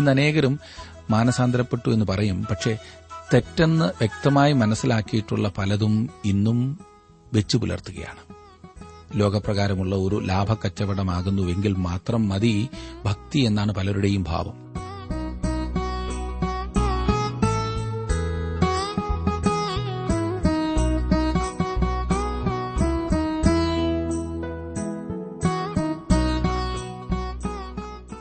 ഇന്ന് അനേകരും മാനസാന്തരപ്പെട്ടു എന്ന് പറയും. പക്ഷേ തെറ്റെന്ന് വ്യക്തമായി മനസ്സിലാക്കിയിട്ടുള്ള പലതും ഇന്നും വെച്ചു പുലർത്തുകയാണ്. ലോകപ്രകാരമുള്ള ഒരു ലാഭക്കച്ചവടമാകുന്നുവെങ്കിൽ മാത്രം മതി ഭക്തി എന്നാണ് പലരുടെയും ഭാവം.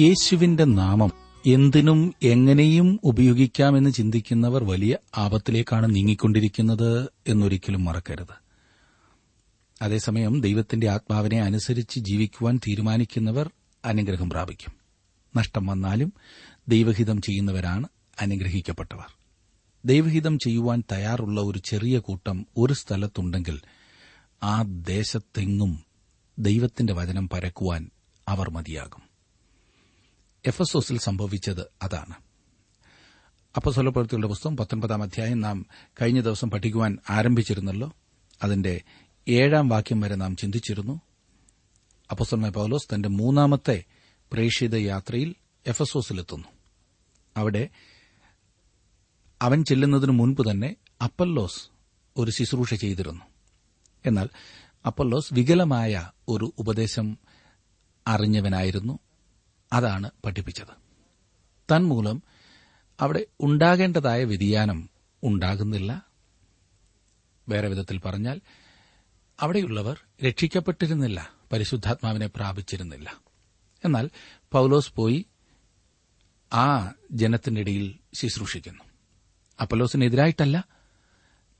യേശുവിന്റെ നാമം എന്തിനും എങ്ങനെയും ഉപയോഗിക്കാമെന്ന് ചിന്തിക്കുന്നവർ വലിയ ആപത്തിലേക്കാണ് നീങ്ങിക്കൊണ്ടിരിക്കുന്നത് എന്നൊരിക്കലും മറക്കരുത്. അതേസമയം ദൈവത്തിന്റെ ആത്മാവിനെ അനുസരിച്ച് ജീവിക്കുവാൻ തീരുമാനിക്കുന്നവർ അനുഗ്രഹം പ്രാപിക്കും. നഷ്ടം വന്നാലും ദൈവഹിതം ചെയ്യുന്നവരാണ് അനുഗ്രഹിക്കപ്പെട്ടവർ. ദൈവഹിതം ചെയ്യുവാൻ തയ്യാറുള്ള ഒരു ചെറിയ കൂട്ടം ഒരു സ്ഥലത്തുണ്ടെങ്കിൽ ആ ദേശത്തെങ്ങും ദൈവത്തിന്റെ വചനം പരക്കുവാൻ അവർ മതിയാകും. എഫസോസിൽ സംഭവിച്ചത് അതാണ്. അപ്പസ്വലപ്രവൃത്തികളുടെ പുസ്തകം പത്തൊൻപതാം അധ്യായം നാം കഴിഞ്ഞ ദിവസം പഠിക്കുവാൻ ആരംഭിച്ചിരുന്നല്ലോ. അതിന്റെ ഏഴാം വാക്യം വരെ നാം ചിന്തിച്ചിരുന്നു. അപ്പസ്വലമായ പൌലോസ് തന്റെ മൂന്നാമത്തെ പ്രേക്ഷിത യാത്രയിൽ എഫസോസിലെത്തുന്നു. അവിടെ അവൻ ചെല്ലുന്നതിനു മുൻപ് തന്നെ അപ്പല്ലോസ് ഒരു ശുശ്രൂഷ ചെയ്തിരുന്നു. എന്നാൽ അപ്പല്ലോസ് വികലമായ ഒരു ഉപദേശം അറിഞ്ഞവനായിരുന്നു. അതാണ് പഠിപ്പിച്ചത്. തന്മൂലം അവിടെ ഉണ്ടാകേണ്ടതായ വ്യതിയാനം ഉണ്ടാകുന്നില്ല. വേറെ വിധത്തിൽ പറഞ്ഞാൽ അവിടെയുള്ളവർ രക്ഷിക്കപ്പെട്ടിരുന്നില്ല പരിശുദ്ധാത്മാവിനെ പ്രാപിച്ചിരുന്നില്ല. എന്നാൽ പൌലോസ് പോയി ആ ജനത്തിന്റെ ഇടയിൽ ശുശ്രൂഷിക്കുന്നു. അപ്പലോസിനെതിരായിട്ടല്ല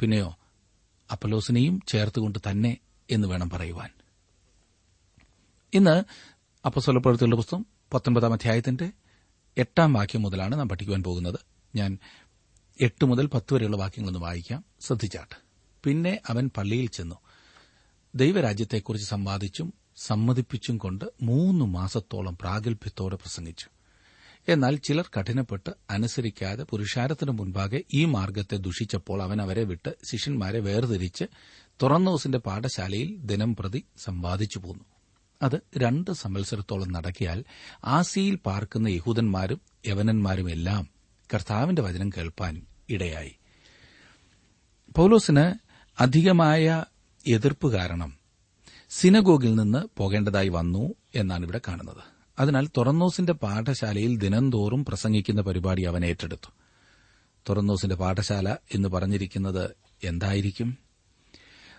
പിന്നെയോ അപ്പലോസിനെയും ചേർത്തുകൊണ്ട് തന്നെ എന്ന് വേണം പറയുവാൻ. ഇന്ന് അപ്പസ്വലപ്രവൃത്തികളുടെ പുസ്തകം പത്തൊൻപതാം അധ്യായത്തിന്റെ എട്ടാം വാക്യം മുതലാണ് നാം പഠിക്കുവാൻ പോകുന്നത്. ഞാൻ എട്ട് മുതൽ പത്ത് വരെയുള്ള വാക്യങ്ങളൊന്ന് വായിക്കാം. ശ്രദ്ധിച്ചാട്ട്. പിന്നെ അവൻ പള്ളിയിൽ ചെന്നു. ദൈവരാജ്യത്തെക്കുറിച്ച് സംവാദിച്ചും സമ്മതിപ്പിച്ചും കൊണ്ട് മൂന്ന് മാസത്തോളം പ്രാഗൽഭ്യത്തോടെ പ്രസംഗിച്ചു. എന്നാൽ ചിലർ കഠിനപ്പെട്ട് അനുസരിക്കാതെ പുരുഷാരത്തിനു മുൻപാകെ ഈ മാർഗത്തെ ദുഷിച്ചപ്പോൾ അവൻ അവരെ വിട്ട് ശിഷ്യന്മാരെ വേർതിരിച്ച് തുറന്നോസിന്റെ പാഠശാലയിൽ ദിനം പ്രതി സംവാദിച്ചു പോന്നു. അത് രണ്ട് സംവത്സരത്തോളം നടക്കിയാൽ ആസിയിൽ പാർക്കുന്ന യഹൂദന്മാരും യവനന്മാരും എല്ലാം കർത്താവിന്റെ വചനം കേൾപ്പാൻ ഇടയായി. പൌലോസിന് അധികമായ എതിർപ്പ് കാരണം സിനഗോഗിൽ നിന്ന് പോകേണ്ടതായി വന്നു എന്നാണ് ഇവിടെ കാണുന്നത്. അതിനാൽ തുറന്നോസിന്റെ പാഠശാലയിൽ ദിനംതോറും പ്രസംഗിക്കുന്ന പരിപാടി അവൻ ഏറ്റെടുത്തു. തുറന്നോസിന്റെ പാഠശാല എന്ന് പറഞ്ഞിരിക്കുന്നത് എന്തായിരിക്കും?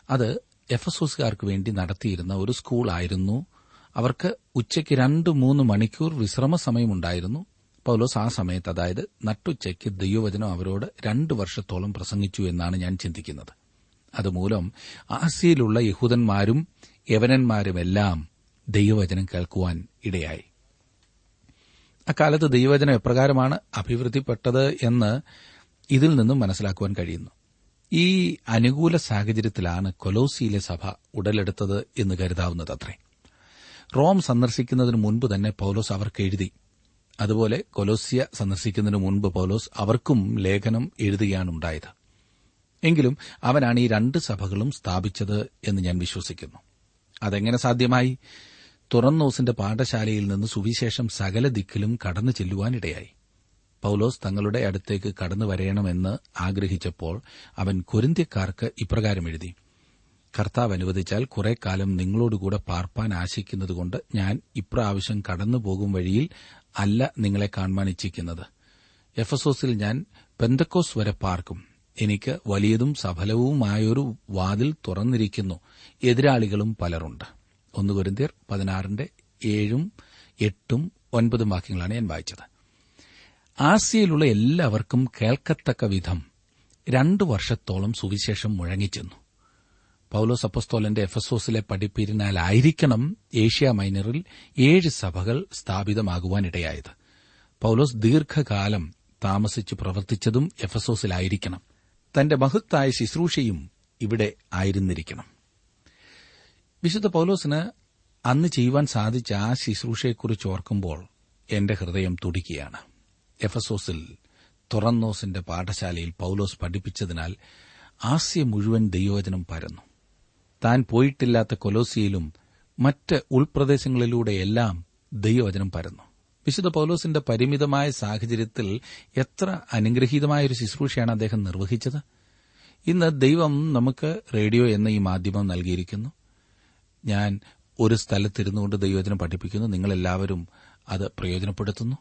അത് എഫസോസുകാർക്ക് വേണ്ടി നടത്തിയിരുന്ന ഒരു സ്കൂളായിരുന്നു അവർക്ക് ഉച്ചയ്ക്ക് രണ്ട് മൂന്ന് മണിക്കൂർ വിശ്രമ സമയമുണ്ടായിരുന്നു പൌലോസ് ആ സമയത്ത് അതായത് നട്ടുച്ചയ്ക്ക് ദൈവവചനം അവരോട് രണ്ട് വർഷത്തോളം പ്രസംഗിച്ചു എന്നാണ് ഞാൻ ചിന്തിക്കുന്നത്. അതുമൂലം ആസിയയിലുള്ള യഹൂദന്മാരും യവനന്മാരുമെല്ലാം ദൈവവചനം കേൾക്കുവാൻ ഇടയായി. അക്കാലത്ത് ദൈവവചനം എപ്രകാരമാണ് അഭിവൃദ്ധിപ്പെട്ടത് എന്ന് ഇതിൽ നിന്നും മനസ്സിലാക്കുവാൻ കഴിയുന്നു. ഈ അനുകൂല സാഹചര്യത്തിലാണ് കൊലോസിയിലെ സഭ ഉടലെടുത്തത് എന്ന് കരുതാവുന്നതത്രേ. റോം സന്ദർശിക്കുന്നതിന് മുൻപ് തന്നെ പൌലോസ് അവർക്ക് എഴുതി. അതുപോലെ കൊലോസിയ സന്ദർശിക്കുന്നതിന് മുൻപ് പൌലോസ് അവർക്കും ലേഖനം എഴുതുകയാണുണ്ടായത്. എങ്കിലും അവനാണ് ഈ രണ്ട് സഭകളും സ്ഥാപിച്ചത് എന്ന് ഞാൻ വിശ്വസിക്കുന്നു. അതെങ്ങനെ സാധ്യമായി? തുറന്നോസിന്റെ പാഠശാലയിൽ നിന്ന് സുവിശേഷം സകല ദിക്കിലും കടന്നു ചെല്ലുവാനിടയായി. പൌലോസ് തങ്ങളുടെ അടുത്തേക്ക് കടന്നു വരയണമെന്ന് ആഗ്രഹിച്ചപ്പോൾ അവൻ കൊരിന്ത്യക്കാർക്ക് ഇപ്രകാരം എഴുതി. കർത്താവ് അനുവദിച്ചാൽ കുറെ കാലം നിങ്ങളോടുകൂടെ പാർപ്പാൻ ആശിക്കുന്നതുകൊണ്ട് ഞാൻ ഇപ്രാവശ്യം കടന്നുപോകും വഴിയിൽ അല്ല നിങ്ങളെ കാണുവാൻ ഇച്ഛിക്കുന്നത് എഫസോസിൽ ഞാൻ പെന്തക്കോസ് വരെ പാർക്കും. എനിക്ക് വലിയതും സഫലവുമായൊരു വാതിൽ തുറന്നിരിക്കുന്നു. എതിരാളികളും പലരുണ്ട്. ഒന്ന് കുരിന്തിയർ പതിനാറിന്റെ ഏഴും എട്ടും ഒൻപതും വാക്യങ്ങളാണ് ഞാൻ വായിച്ചത്. ആസിയയിലുള്ള എല്ലാവർക്കും കേൾക്കത്തക്ക വിധം രണ്ടു വർഷത്തോളം സുവിശേഷം മുഴങ്ങിച്ചെന്നു പൌലോസ് അപ്പസ്തോലന്റെ എഫസോസിലെ പഠിപ്പിരിനാലായിരിക്കണം ഏഷ്യ മൈനറിൽ ഏഴ് സഭകൾ സ്ഥാപിതമാകുവാനിടയായത്. പൌലോസ് ദീർഘകാലം താമസിച്ച് പ്രവർത്തിച്ചതും എഫസോസിലായിരിക്കണം. തന്റെ മഹത്തായ ശുശ്രൂഷയും ഇവിടെ ആയിരുന്നിരിക്കണം. വിശുദ്ധ പൌലോസിന് അന്ന് ചെയ്യുവാൻ സാധിച്ച ആ ശുശ്രൂഷയെക്കുറിച്ച് ഓർക്കുമ്പോൾ എന്റെ ഹൃദയം തുടിക്കുകയാണ്. എഫസോസിൽ തുറന്നോസിന്റെ പാഠശാലയിൽ പൌലോസ് പഠിപ്പിച്ചതിനാൽ ആസ്യ മുഴുവൻ ദൈവവചനം പരന്നു. താൻ പോയിട്ടില്ലാത്ത കൊലോസിയിലും മറ്റ് ഉൾപ്രദേശങ്ങളിലൂടെയെല്ലാം ദൈവവചനം പരന്നു. വിശുദ്ധ പൌലോസിന്റെ പരിമിതമായ സാഹചര്യത്തിൽ എത്ര അനുഗ്രഹീതമായ ഒരു ശുശ്രൂഷയാണ് അദ്ദേഹം നിർവഹിച്ചത്? ഇന്ന് ദൈവം നമുക്ക് റേഡിയോ എന്ന ഈ മാധ്യമം നൽകിയിരിക്കുന്നു. ഞാൻ ഒരു സ്ഥലത്തിരുന്നുകൊണ്ട് ദൈവവചനം പഠിപ്പിക്കുന്നു. നിങ്ങളെല്ലാവരും അത് പ്രയോജനപ്പെടുത്തുന്നു.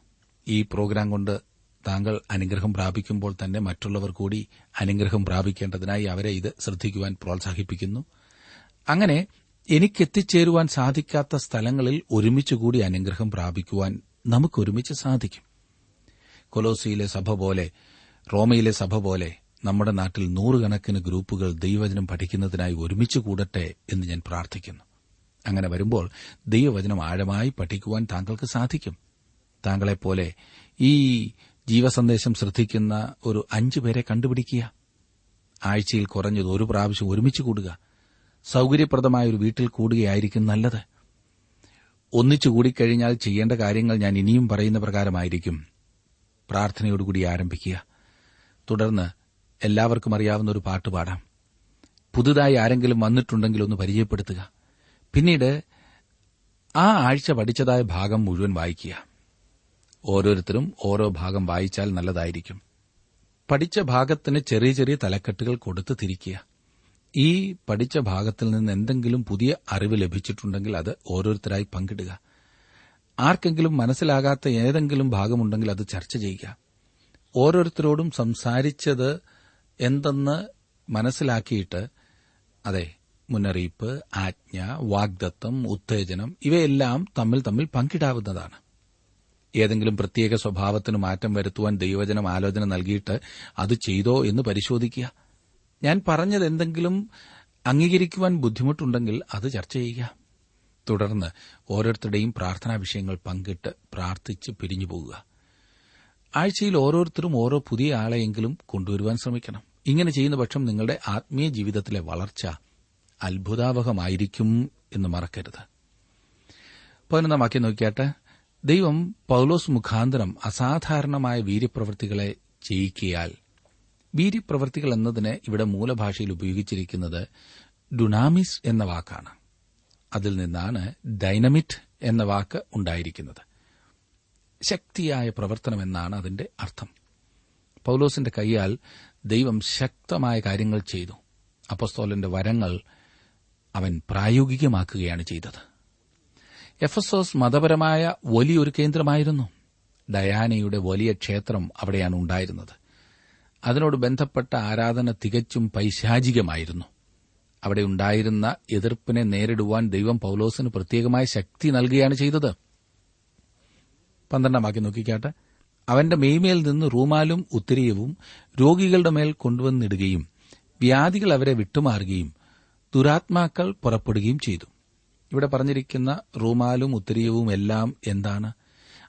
ഈ പ്രോഗ്രാം കൊണ്ട് താങ്കൾ അനുഗ്രഹം പ്രാപിക്കുമ്പോൾ തന്നെ മറ്റുള്ളവർ കൂടി അനുഗ്രഹം പ്രാപിക്കേണ്ടതിനായി അവരെ ഇത് ശ്രദ്ധിക്കുവാൻ പ്രോത്സാഹിപ്പിക്കുന്നു. അങ്ങനെ എനിക്കെത്തിച്ചേരുവാൻ സാധിക്കാത്ത സ്ഥലങ്ങളിൽ ഒരുമിച്ചുകൂടി അനുഗ്രഹം പ്രാപിക്കുവാൻ നമുക്കൊരുമിച്ച് സാധിക്കും. കൊലോസിയിലെ സഭ പോലെ റോമയിലെ സഭ പോലെ നമ്മുടെ നാട്ടിൽ നൂറുകണക്കിന് ഗ്രൂപ്പുകൾ ദൈവവചനം പഠിക്കുന്നതിനായി ഒരുമിച്ച് കൂടട്ടെ എന്ന് ഞാൻ പ്രാർത്ഥിക്കുന്നു. അങ്ങനെ വരുമ്പോൾ ദൈവവചനം ആഴമായി പഠിക്കുവാൻ താങ്കൾക്ക് സാധിക്കും. താങ്കളെപ്പോലെ ഈ ജീവസന്ദേശം ശ്രദ്ധിക്കുന്ന ഒരു അഞ്ചു പേരെ കണ്ടുപിടിക്കുക. ആഴ്ചയിൽ കുറഞ്ഞത് ഒരു പ്രാവശ്യം ഒരുമിച്ച് കൂടുക. സൌകര്യപ്രദമായ ഒരു വീട്ടിൽ കൂടുകയായിരിക്കും നല്ലത്. ഒന്നിച്ചു കൂടിക്കഴിഞ്ഞാൽ ചെയ്യേണ്ട കാര്യങ്ങൾ ഞാൻ ഇനിയും പറയുന്ന പ്രകാരമായിരിക്കും. പ്രാർത്ഥനയോടുകൂടി ആരംഭിക്കുക. തുടർന്ന് എല്ലാവർക്കും അറിയാവുന്ന ഒരു പാട്ട് പാടാം. പുതുതായി ആരെങ്കിലും വന്നിട്ടുണ്ടെങ്കിൽ ഒന്ന് പരിചയപ്പെടുത്തുക. പിന്നീട് ആ ആഴ്ച പഠിച്ചതായ ഭാഗം മുഴുവൻ വായിക്കുക. ഓരോരുത്തരും ഓരോ ഭാഗം വായിച്ചാൽ നല്ലതായിരിക്കും. പഠിച്ച ഭാഗത്തിന് ചെറിയ ചെറിയ തലക്കെട്ടുകൾ കൊടുത്ത് തിരിക്കുക. ഈ പഠിച്ച ഭാഗത്തിൽ നിന്ന് എന്തെങ്കിലും പുതിയ അറിവ് ലഭിച്ചിട്ടുണ്ടെങ്കിൽ അത് ഓരോരുത്തരായി പങ്കിടുക. ആർക്കെങ്കിലും മനസ്സിലാകാത്ത ഏതെങ്കിലും ഭാഗമുണ്ടെങ്കിൽ അത് ചർച്ച ചെയ്യുക. ഓരോരുത്തരോടും സംസാരിച്ചത് എന്തെന്ന് മനസ്സിലാക്കിയിട്ട് അതെ മുന്നറിയിപ്പ് ആജ്ഞ വാഗ്ദത്തം ഉത്തേജനം ഇവയെല്ലാം തമ്മിൽ തമ്മിൽ പങ്കിടാവുന്നതാണ്. ഏതെങ്കിലും പ്രത്യേക സ്വഭാവത്തിന് മാറ്റം വരുത്തുവാൻ ദൈവജനം ആലോചന നൽകിയിട്ട് അത് ചെയ്തോ എന്ന് പരിശോധിക്കുക. ഞാൻ പറഞ്ഞത് എന്തെങ്കിലും അംഗീകരിക്കുവാൻ ബുദ്ധിമുട്ടുണ്ടെങ്കിൽ അത് ചർച്ച ചെയ്യുക. തുടർന്ന് ഓരോരുത്തരുടെയും പ്രാർത്ഥനാ വിഷയങ്ങൾ പങ്കിട്ട് പ്രാർത്ഥിച്ച് പിരിഞ്ഞു പോകുക ആഴ്ചയിൽ ഓരോരുത്തരും ഓരോ പുതിയ ആളെയെങ്കിലും കൊണ്ടുവരുവാൻ ശ്രമിക്കണം. ഇങ്ങനെ ചെയ്യുന്ന പക്ഷം നിങ്ങളുടെ ആത്മീയ ജീവിതത്തിലെ വളർച്ച അത്ഭുതാവഹമായിരിക്കും എന്ന് മറക്കരുത്. പതിനൊന്നാം വാക്യം ദൈവം പൌലോസ് മുഖാന്തരം അസാധാരണമായ വീര്യപ്രവൃത്തികളെ ചെയ്യിക്കയാൽ വീര്യപ്രവൃത്തികൾ എന്നതിന് ഇവിടെ മൂലഭാഷയിൽ ഉപയോഗിച്ചിരിക്കുന്നത് ഡുനാമിസ് എന്ന വാക്കാണ്. അതിൽ നിന്നാണ് ഡൈനമിറ്റ് എന്ന വാക്ക് ഉണ്ടായിരിക്കുന്നത്. ശക്തിയായ പ്രവർത്തനം എന്നാണ് അതിന്റെ അർത്ഥം. പൌലോസിന്റെ കൈയാൽ ദൈവം ശക്തമായ കാര്യങ്ങൾ ചെയ്തു. അപ്പസ്തോലന്റെ വരങ്ങൾ അവൻ പ്രായോഗികമാക്കുകയാണ് ചെയ്തത്. എഫസോസ് മതപരമായ വലിയൊരു കേന്ദ്രമായിരുന്നു. ഡയാനയുടെ വലിയ ക്ഷേത്രം അവിടെയാണ് ഉണ്ടായിരുന്നത്. അതിനോട് ബന്ധപ്പെട്ട ആരാധന തികച്ചും പൈശാചികമായിരുന്നു. അവിടെ ഉണ്ടായിരുന്ന എതിർപ്പിനെ നേരിടുവാൻ ദൈവം പൌലോസിന് പ്രത്യേകമായ ശക്തി നൽകുകയാണ് ചെയ്തത്. പന്ത്രണ്ടാം വാക്യം നോക്കിക്കാട്ടെ. അവന്റെ മെയ്മേൽ നിന്ന് റൂമാലും ഉത്തിരിയവും രോഗികളുടെ മേൽ കൊണ്ടുവന്നിടുകയും വ്യാധികൾ അവരെ വിട്ടുമാറുകയും ദുരാത്മാക്കൾ പുറപ്പെടുകയും ചെയ്തു. ഇവിടെ പറഞ്ഞിരിക്കുന്ന റൂമാലും ഉത്തരീയവും എല്ലാം എന്താണ്?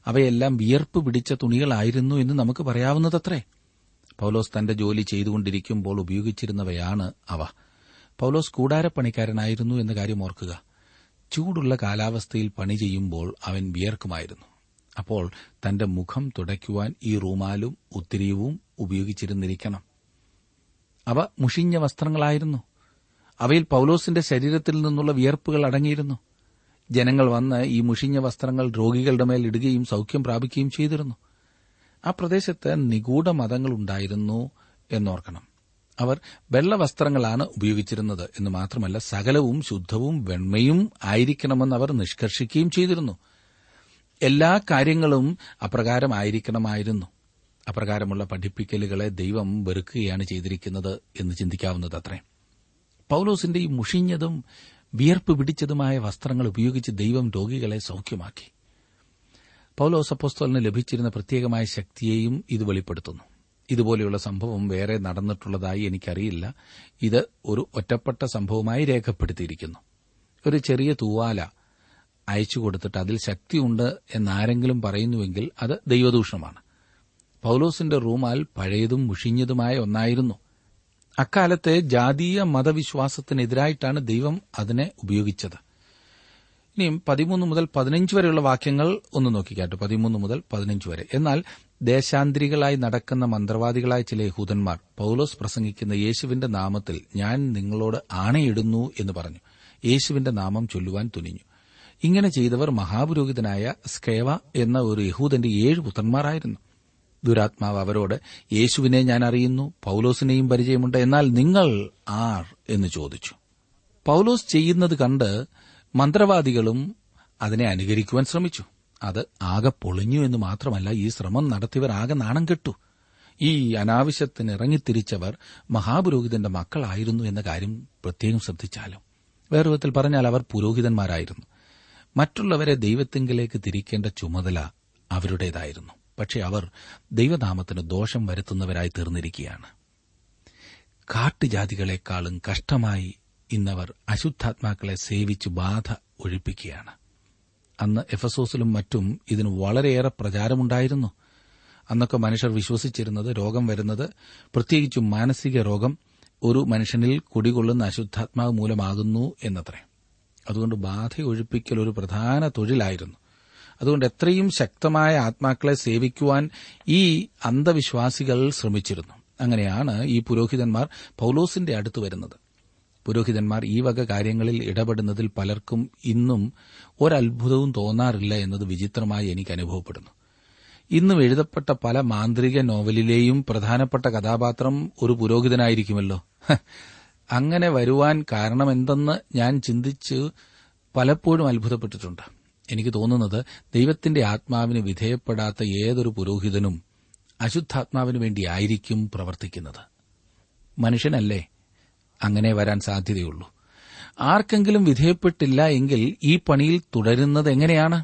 അവയെല്ലാം വിയർപ്പ് പിടിച്ച തുണികളായിരുന്നു എന്ന് നമുക്ക് പറയാവുന്നതത്രേ. പൌലോസ് തന്റെ ജോലി ചെയ്തുകൊണ്ടിരിക്കുമ്പോൾ ഉപയോഗിച്ചിരുന്നവയാണ് അവ. പൌലോസ് കൂടാരപ്പണിക്കാരനായിരുന്നു എന്ന കാര്യം ഓർക്കുക. ചൂടുള്ള കാലാവസ്ഥയിൽ പണി ചെയ്യുമ്പോൾ അവൻ വിയർക്കുമായിരുന്നു. അപ്പോൾ തന്റെ മുഖം തുടയ്ക്കുവാൻ ഈ റൂമാലും ഉത്തിരിയവും ഉപയോഗിച്ചിരുന്നിരിക്കണം. അവ മുഷിഞ്ഞ വസ്ത്രങ്ങളായിരുന്നു. അവയിൽ പൌലോസിന്റെ ശരീരത്തിൽ നിന്നുള്ള വിയർപ്പുകൾ അടങ്ങിയിരുന്നു. ജനങ്ങൾ വന്ന് ഈ മുഷിഞ്ഞ വസ്ത്രങ്ങൾ രോഗികളുടെ മേൽ ഇടുകയും സൌഖ്യം പ്രാപിക്കുകയും ചെയ്തിരുന്നു. ആ പ്രദേശത്ത് നിഗൂഢ മതങ്ങളുണ്ടായിരുന്നു എന്നോർക്കണം. അവർ വെള്ളവസ്ത്രങ്ങളാണ് ഉപയോഗിച്ചിരുന്നത് എന്ന് മാത്രമല്ല സകലവും ശുദ്ധവും വെണ്മയും ആയിരിക്കണമെന്ന് അവർ നിഷ്കർഷിക്കുകയും ചെയ്തിരുന്നു. എല്ലാ കാര്യങ്ങളും അപ്രകാരമായിരിക്കണമായിരുന്നു. അപ്രകാരമുള്ള പഠിപ്പിക്കലുകളെ ദൈവം വെറുക്കുകയാണ് ചെയ്തിരിക്കുന്നത് എന്ന് ചിന്തിക്കാവുന്നത് അത്രേ പൌലോസിന്റെ ഈ മുഷിഞ്ഞതും വിയർപ്പ് പിടിച്ചതുമായ വസ്ത്രങ്ങൾ ഉപയോഗിച്ച് ദൈവം രോഗികളെ സൌഖ്യമാക്കി. പൌലോസ് അപ്പോസ്തോലിന് ലഭിച്ചിരുന്ന പ്രത്യേകമായ ശക്തിയെയും ഇത് വെളിപ്പെടുത്തുന്നു. ഇതുപോലെയുള്ള സംഭവം വേറെ നടന്നിട്ടുള്ളതായി എനിക്കറിയില്ല. ഇത് ഒരു ഒറ്റപ്പെട്ട സംഭവമായി രേഖപ്പെടുത്തിയിരിക്കുന്നു. ഒരു ചെറിയ തൂവാല അയച്ചു കൊടുത്തിട്ട് അതിൽ ശക്തിയുണ്ട് എന്നാരെങ്കിലും പറയുന്നുവെങ്കിൽ അത് ദൈവദൂഷണമാണ്. പൌലോസിന്റെ റൂമാൽ പഴയതും മുഷിഞ്ഞതുമായ ഒന്നായിരുന്നു. അക്കാലത്തെ ജാതീയ മതവിശ്വാസത്തിനെതിരായിട്ടാണ് ദൈവം അതിനെ ഉപയോഗിച്ചത്. ഇനിയും പതിമൂന്ന് മുതൽ പതിനഞ്ച് വരെയുള്ള വാക്യങ്ങൾ ഒന്ന് നോക്കിക്കാട്ടെ പതിമൂന്ന് മുതൽ പതിനഞ്ച് വരെ. എന്നാൽ ദേശാന്തരികളായി നടക്കുന്ന മന്ത്രവാദികളായ ചില യഹൂദന്മാർ പൌലോസ് പ്രസംഗിക്കുന്ന യേശുവിന്റെ നാമത്തിൽ ഞാൻ നിങ്ങളോട് ആണയിടുന്നു എന്ന് പറഞ്ഞു. യേശുവിന്റെ നാമം ചൊല്ലുവാൻ തുനിഞ്ഞു. ഇങ്ങനെ ചെയ്തവർ മഹാപുരോഹിതനായ സ്കേവ എന്ന ഒരു യഹൂദന്റെ ഏഴ് പുത്രന്മാരായിരുന്നു. ദുരാത്മാവ് അവരോട് യേശുവിനെ ഞാൻ അറിയുന്നു പൌലോസിനെയും പരിചയമുണ്ട് എന്നാൽ നിങ്ങൾ ആർ എന്ന് ചോദിച്ചു. പൌലോസ് ചെയ്യുന്നത് കണ്ട് മന്ത്രവാദികളും അതിനെ അനുകരിക്കുവാൻ ശ്രമിച്ചു. അത് ആകെ പൊളിഞ്ഞു എന്ന് മാത്രമല്ല ഈ ശ്രമം നടത്തിയവർ ആകെ നാണം കെട്ടു. ഈ അനാവശ്യത്തിന് ഇറങ്ങിത്തിരിച്ചവർ മഹാപുരോഹിതന്റെ മക്കളായിരുന്നു എന്ന കാര്യം പ്രത്യേകം ശ്രദ്ധിച്ചാലും. വേറെ വിധത്തിൽ പറഞ്ഞാൽ അവർ പുരോഹിതന്മാരായിരുന്നു. മറ്റുള്ളവരെ ദൈവത്തിങ്കിലേക്ക് തിരിക്കേണ്ട ചുമതല അവരുടേതായിരുന്നു. പക്ഷെ അവർ ദൈവനാമത്തിന് ദോഷം വരുത്തുന്നവരായി തീർന്നിരിക്കുകയാണ്. കാട്ടുജാതികളെക്കാളും കഷ്ടമായി ഇന്നവർ അശുദ്ധാത്മാക്കളെ സേവിച്ച് ബാധ ഒഴിപ്പിക്കുകയാണ്. അന്ന് എഫസോസിലും മറ്റും ഇതിന് വളരെയേറെ പ്രചാരമുണ്ടായിരുന്നു. അന്നൊക്കെ മനുഷ്യർ വിശ്വസിച്ചിരുന്നത് രോഗം വരുന്നത് പ്രത്യേകിച്ചും മാനസിക രോഗം ഒരു മനുഷ്യനിൽ കുടികൊള്ളുന്ന അശുദ്ധാത്മാവ് മൂലമാകുന്നു എന്നത്രേ. അതുകൊണ്ട് ബാധ ഒഴിപ്പിക്കൽ ഒരു പ്രധാന തൊഴിലായിരുന്നു. അതുകൊണ്ട് എത്രയും ശക്തമായ ആത്മാക്കളെ സേവിക്കുവാൻ ഈ അന്ധവിശ്വാസികൾ ശ്രമിച്ചിരുന്നു. അങ്ങനെയാണ് ഈ പുരോഹിതന്മാർ പൌലോസിന്റെ അടുത്ത് വരുന്നത്. പുരോഹിതന്മാർ ഈ വക കാര്യങ്ങളിൽ ഇടപെടുന്നതിൽ പലർക്കും ഇന്നും ഒരത്ഭുതവും തോന്നാറില്ല എന്നത് വിചിത്രമായി എനിക്ക് അനുഭവപ്പെടുന്നു. ഇന്നും എഴുതപ്പെട്ട പല മാന്ത്രിക നോവലിലെയും പ്രധാനപ്പെട്ട കഥാപാത്രം ഒരു പുരോഹിതനായിരിക്കുമല്ലോ. അങ്ങനെ വരുവാൻ കാരണമെന്തെന്ന് ഞാൻ ചിന്തിച്ച് പലപ്പോഴും അത്ഭുതപ്പെട്ടിട്ടുണ്ട്. എനിക്ക് തോന്നുന്നത് ദൈവത്തിന്റെ ആത്മാവിന് വിധേയപ്പെടാത്ത ഏതൊരു പുരോഹിതനും അശുദ്ധാത്മാവിനു വേണ്ടിയായിരിക്കും പ്രവർത്തിക്കുന്നത്. മനുഷ്യനല്ലേ? അങ്ങനെ വരാൻ സാധ്യതയുള്ളൂ. ആർക്കെങ്കിലും വിധേയപ്പെട്ടില്ല എങ്കിൽ ഈ പണിയിൽ തുടരുന്നത് എങ്ങനെയാണ്?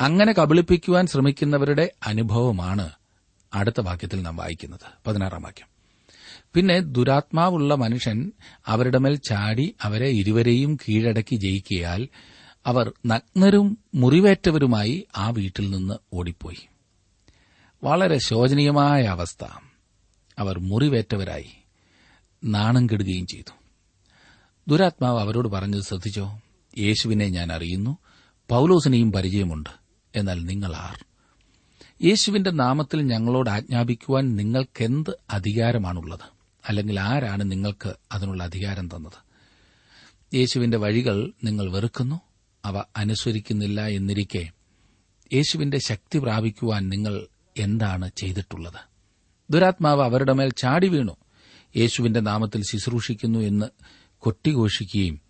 അങ്ങനെ കബളിപ്പിക്കുവാൻ ശ്രമിക്കുന്നവരുടെ അനുഭവമാണ് അടുത്ത വാക്യത്തിൽ നാം വായിക്കുന്നത്. പതിനാറാം വാക്യം. പിന്നെ ദുരാത്മാവുള്ള മനുഷ്യൻ അവരുടെ മേൽ ചാടി അവരെ ഇരുവരെയും കീഴടക്കി ജയിക്കിയാൽ അവർ നഗ്നരും മുറിവേറ്റവരുമായി ആ വീട്ടിൽ നിന്ന് ഓടിപ്പോയി. വളരെ ശോചനീയമായ അവസ്ഥ. അവർ മുറിവേറ്റവരായി. നാണം കെടുകയും ചെയ്തു. ദുരാത്മാവ് അവരോട് പറഞ്ഞത് ശ്രദ്ധിച്ചോ? യേശുവിനെ ഞാൻ അറിയുന്നു. പൌലോസിനെയും പരിചയമുണ്ട്. എന്നാൽ നിങ്ങൾ ആർ? യേശുവിന്റെ നാമത്തിൽ ഞങ്ങളോട് ആജ്ഞാപിക്കുവാൻ നിങ്ങൾക്കെന്ത് അധികാരമാണുള്ളത്? അല്ലെങ്കിൽ ആരാണ് നിങ്ങൾക്ക് അതിനുള്ള അധികാരം തന്നത്? യേശുവിന്റെ വഴികൾ നിങ്ങൾ വെറുക്കുന്നു? അവ അനുസരിക്കുന്നില്ല എന്നിരിക്കെ യേശുവിന്റെ ശക്തി പ്രാപിക്കുവാൻ നിങ്ങൾ എന്താണ് ചെയ്തിട്ടുള്ളത്? ദുരാത്മാവ് അവരുടെ മേൽ ചാടി വീണു. യേശുവിന്റെ നാമത്തിൽ ശുശ്രൂഷിക്കുന്നു എന്ന് കൊട്ടിഘോഷിക്കുകയും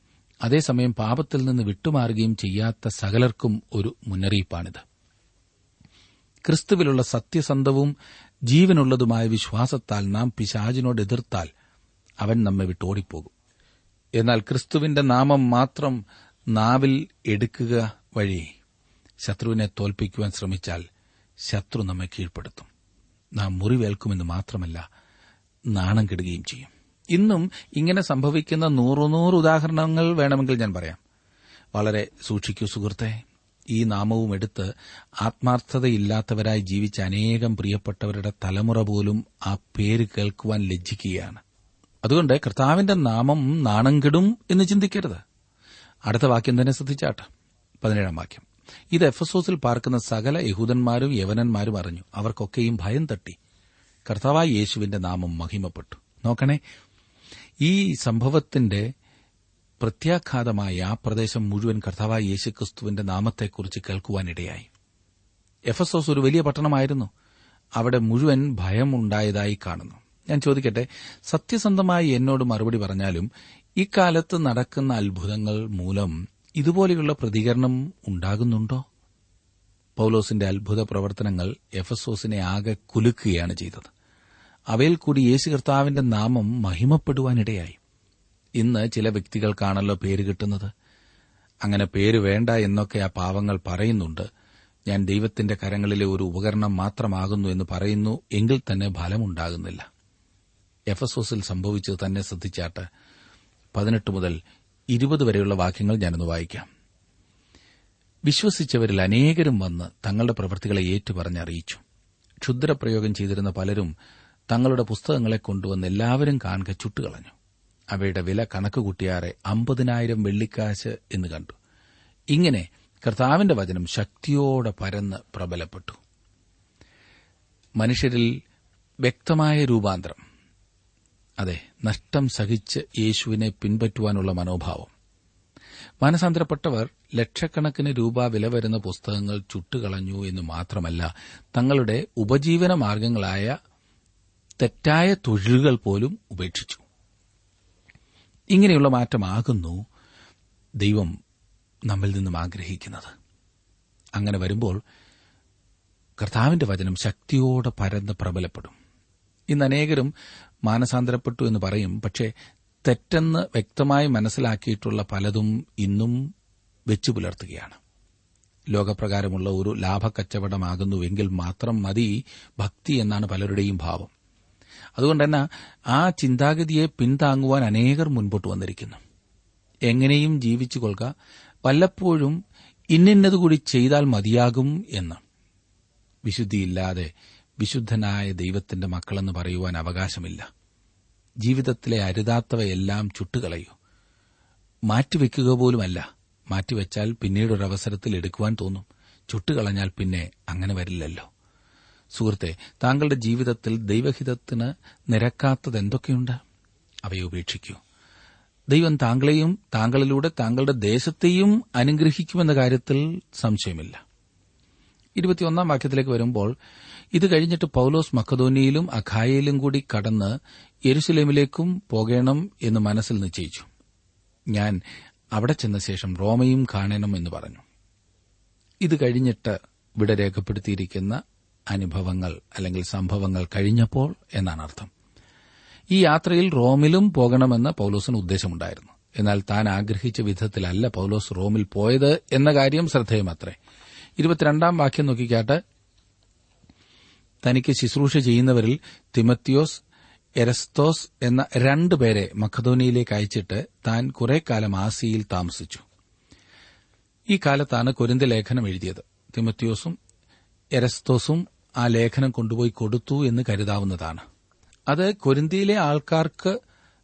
അതേസമയം പാപത്തിൽ നിന്ന് വിട്ടുമാറുകയും ചെയ്യാത്ത സകലർക്കും ഒരു മുന്നറിയിപ്പാണിത്. ക്രിസ്തുവിലുള്ള സത്യസന്ധവും ജീവനുള്ളതുമായ വിശ്വാസത്താൽ നാം പിശാചിനോട് എതിർത്താൽ അവൻ നമ്മെ വിട്ടോടിപ്പോകും എന്നാൽ ക്രിസ്തുവിന്റെ നാമം മാത്രം നാവിൽ എടുക്കുക വഴി ശത്രുവിനെ തോൽപ്പിക്കുവാൻ ശ്രമിച്ചാൽ ശത്രു നമ്മെ കീഴ്പ്പെടുത്തും. നാം മുറിവേൽക്കുമെന്ന് മാത്രമല്ല നാണം കെടുകയും ചെയ്യും. ഇന്നും ഇങ്ങനെ സംഭവിക്കുന്ന നൂറുനൂറ് ഉദാഹരണങ്ങൾ വേണമെങ്കിൽ ഞാൻ പറയാം. വളരെ സൂക്ഷിക്കൂ സുഹൃത്തെ. ഈ നാമവും എടുത്ത് ആത്മാർത്ഥതയില്ലാത്തവരായി ജീവിച്ച അനേകം പ്രിയപ്പെട്ടവരുടെ തലമുറ പോലും ആ പേര് കേൾക്കുവാൻ ലജ്ജിക്കുകയാണ്. അതുകൊണ്ട് കർത്താവിന്റെ നാമം നാണം കെടും എന്ന് ചിന്തിക്കരുത്. അടുത്ത വാക്യം തന്നെ ശ്രദ്ധിച്ചാട്ട്. പതിനേഴാം വാക്യം. ഇത് എഫസോസിൽ പാർക്കുന്ന സകല യഹൂദന്മാരും യവനന്മാരും അറിഞ്ഞു. അവർക്കൊക്കെയും ഭയം തട്ടി. കർത്താവായ യേശുവിന്റെ നാമം മഹിമപ്പെട്ടു. നോക്കണേ ഈ സംഭവത്തിന്റെ പ്രത്യാഘാതമായി ആ പ്രദേശം മുഴുവൻ കർത്താവായ യേശുക്രിസ്തുവിന്റെ നാമത്തെക്കുറിച്ച് കേൾക്കുവാനിടയായി. എഫസോസ് ഒരു വലിയ പട്ടണമായിരുന്നു. അവിടെ മുഴുവൻ ഭയമുണ്ടായതായി കാണുന്നു. ഞാൻ ചോദിക്കട്ടെ സത്യസന്ധമായി എന്നോട് മറുപടി പറഞ്ഞാലും ഇക്കാലത്ത് നടക്കുന്ന അത്ഭുതങ്ങൾ മൂലം ഇതുപോലെയുള്ള പ്രതികരണം ഉണ്ടാകുന്നുണ്ടോ? പൌലോസിന്റെ അത്ഭുത പ്രവർത്തനങ്ങൾ എഫസോസിനെ ആകെ കുലുക്കുകയാണ് ചെയ്തത്. അവയിൽ കൂടി യേശു കർത്താവിന്റെ നാമം മഹിമപ്പെടുവാനിടയായി. ഇന്ന് ചില വ്യക്തികൾക്കാണല്ലോ പേര് കിട്ടുന്നത്. അങ്ങനെ പേര് വേണ്ട എന്നൊക്കെ ആ പാവങ്ങൾ പറയുന്നുണ്ട്. ഞാൻ ദൈവത്തിന്റെ കരങ്ങളിലെ ഒരു ഉപകരണം മാത്രമാകുന്നു എന്ന് പറയുന്നു എങ്കിൽ തന്നെ ഫലമുണ്ടാകുന്നില്ല. എഫസോസിൽ സംഭവിച്ചത് തന്നെ ശ്രദ്ധിച്ചാട്ട് പതിനെട്ട് മുതൽ ഇരുപത് വരെയുള്ള വാക്യങ്ങൾ ഞാനൊന്ന് വായിക്കാം. വിശ്വസിച്ചവരിൽ അനേകരും വന്ന് തങ്ങളുടെ പ്രവൃത്തികളെ ഏറ്റുപറഞ്ഞറിയിച്ചു ക്ഷുദ്രപ്രയോഗം ചെയ്തിരുന്ന പലരും തങ്ങളുടെ പുസ്തകങ്ങളെ കൊണ്ടുവന്ന് എല്ലാവരും കാണുക ചുട്ടുകളഞ്ഞു. അവയുടെ വില കണക്ക് കൂട്ടിയാറെ അമ്പതിനായിരം വെള്ളിക്കാശ് എന്ന് കണ്ടു. ഇങ്ങനെ കർത്താവിന്റെ വചനം ശക്തിയോടെ പരന്ന് പ്രബലപ്പെട്ടു. മനുഷ്യരിൽ വ്യക്തമായ രൂപാന്തരം. അതെ നഷ്ടം സഹിച്ച് യേശുവിനെ പിൻപറ്റുവാനുള്ള മനോഭാവം. മനസാന്തരപ്പെട്ടവർ ലക്ഷക്കണക്കിന് രൂപ വില വരുന്ന പുസ്തകങ്ങൾ ചുട്ടുകളഞ്ഞു എന്ന് മാത്രമല്ല തങ്ങളുടെ ഉപജീവന മാർഗങ്ങളായ തെറ്റായ തൊഴിലുകൾ പോലും ഉപേക്ഷിച്ചു. ഇങ്ങനെയുള്ള മാറ്റമാകുന്നു ദൈവം നമ്മിൽ നിന്നും ആഗ്രഹിക്കുന്നത്. അങ്ങനെ വരുമ്പോൾ കർത്താവിന്റെ വചനം ശക്തിയോടെ പരന്ന് പ്രബലപ്പെടും. ഇന്ന് അനേകരും മാനസാന്തരപ്പെട്ടു എന്ന് പറയും പക്ഷേ തെറ്റെന്ന് വ്യക്തമായി മനസ്സിലാക്കിയിട്ടുള്ള പലതും ഇന്നും വെച്ചു പുലർത്തുകയാണ്. ലോകപ്രകാരമുള്ള ഒരു ലാഭക്കച്ചവടമാകുന്നുവെങ്കിൽ മാത്രം മതി ഭക്തി എന്നാണ് പലരുടെയും ഭാവം. അതുകൊണ്ട് തന്നെ ആ ചിന്താഗതിയെ പിന്താങ്ങുവാൻ അനേകർ മുൻപോട്ട് വന്നിരിക്കുന്നു. എങ്ങനെയും ജീവിച്ചു കൊള്ളുക വല്ലപ്പോഴും ഇന്നിന്നതുകൂടി ചെയ്താൽ മതിയാകും എന്ന്. വിശുദ്ധിയില്ലാതെ വിശുദ്ധനായ ദൈവത്തിന്റെ മക്കളെന്ന് പറയുവാൻ അവകാശമില്ല. ജീവിതത്തിലെ അരുതാത്തവയെല്ലാം ചുട്ടുകളയൂ. മാറ്റിവെക്കുക പോലുമല്ല. മാറ്റിവെച്ചാൽ പിന്നീടൊരവസരത്തിൽ എടുക്കുവാൻ തോന്നും. ചുട്ടുകളഞ്ഞാൽ പിന്നെ അങ്ങനെ വരില്ലല്ലോ. സുഹൃത്തെ താങ്കളുടെ ജീവിതത്തിൽ ദൈവഹിതത്തിന് നിരക്കാത്തത് എന്തൊക്കെയുണ്ട്? അവയെ ഉപേക്ഷിക്കൂ. ദൈവം താങ്കളെയും താങ്കളിലൂടെ താങ്കളുടെ ദേശത്തെയും അനുഗ്രഹിക്കുമെന്ന കാര്യത്തിൽ സംശയമില്ല. ഇരുപത്തിയൊന്നാം വാക്യത്തിലേക്ക് വരുമ്പോൾ ഇത് കഴിഞ്ഞിട്ട് പൌലോസ് മക്കതോനിയിലും അഖായയിലും കൂടി കടന്ന് യെരുസലേമിലേക്കും പോകേണം എന്ന് മനസ്സിൽ നിശ്ചയിച്ചു. ഞാൻ അവിടെ ചെന്ന ശേഷം റോമയും കാണണം എന്ന് പറഞ്ഞു. ഇത് കഴിഞ്ഞിട്ട് ഇവിടെ രേഖപ്പെടുത്തിയിരിക്കുന്ന അനുഭവങ്ങൾ അല്ലെങ്കിൽ സംഭവങ്ങൾ കഴിഞ്ഞപ്പോൾ എന്നാണ് അർത്ഥം. ഈ യാത്രയിൽ റോമിലും പോകണമെന്ന് പൌലോസിന് ഉദ്ദേശമുണ്ടായിരുന്നു. എന്നാൽ താൻ ആഗ്രഹിച്ച വിധത്തിലല്ല പൌലോസ് റോമിൽ പോയത് എന്ന കാര്യം ശ്രദ്ധേയമത്രേ. ഇരുപത്തിരണ്ടാം വാക്യം നോക്കിക്കാട്ട്. തനിക്ക് ശുശ്രൂഷ ചെയ്യുന്നവരിൽ തിമത്തിയോസ് എരസ്തോസ് എന്ന രണ്ടുപേരെ മഖദോനിയയിലേക്ക് അയച്ചിട്ട് താൻ കുറെ കാലം ആസിയിൽ താമസിച്ചു. ഈ കാലത്താണ് കൊരിന്ത് ലേഖനം എഴുതിയത്. തിമത്യോസും എരസ്തോസും ആ ലേഖനം കൊണ്ടുപോയി കൊടുത്തു എന്ന് കരുതാവുന്നതാണ്. അത് കൊരിന്തിയിലെ ആൾക്കാർക്ക്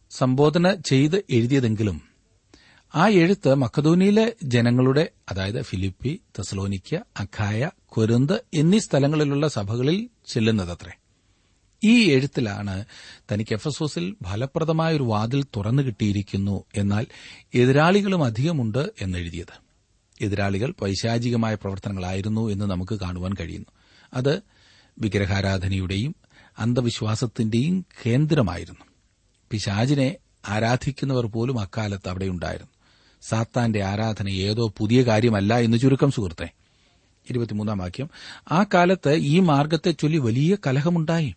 സംബോധന ചെയ്ത് എഴുതിയതെങ്കിലും ആ എഴുത്ത് മക്കതോനിയിലെ ജനങ്ങളുടെ അതായത് ഫിലിപ്പി തെസലോനിക്ക അഖായ കൊരുന്ത് എന്നീ സ്ഥലങ്ങളിലുള്ള സഭകളിൽ ചെല്ലുന്നതത്രേ. ഈ എഴുത്തിലാണ് തനിക്ക് എഫസോസിൽ ഫലപ്രദമായ ഒരു വാതിൽ തുറന്നു കിട്ടിയിരിക്കുന്നു എന്നാൽ എതിരാളികളും അധികമുണ്ട് എന്നെഴുതിയത്. എതിരാളികൾ പൈശാചികമായ പ്രവർത്തനങ്ങളായിരുന്നു എന്ന് നമുക്ക് കാണുവാൻ കഴിയുന്നു. അത് വിഗ്രഹാരാധനയുടെയും അന്ധവിശ്വാസത്തിന്റെയും കേന്ദ്രമായിരുന്നു. പിശാചിനെ ആരാധിക്കുന്നവർ പോലും അക്കാലത്ത് അവിടെയുണ്ടായിരുന്നു സാത്താന്റെ ആരാധന ഏതോ പുതിയ കാര്യമല്ല എന്ന് ചുരുക്കം സുഹൃത്തെ. ഇരുപത്തിമൂന്നാം വാക്യം. ആ കാലത്ത് ഈ മാർഗത്തെ ചൊല്ലി വലിയ കലഹമുണ്ടായി.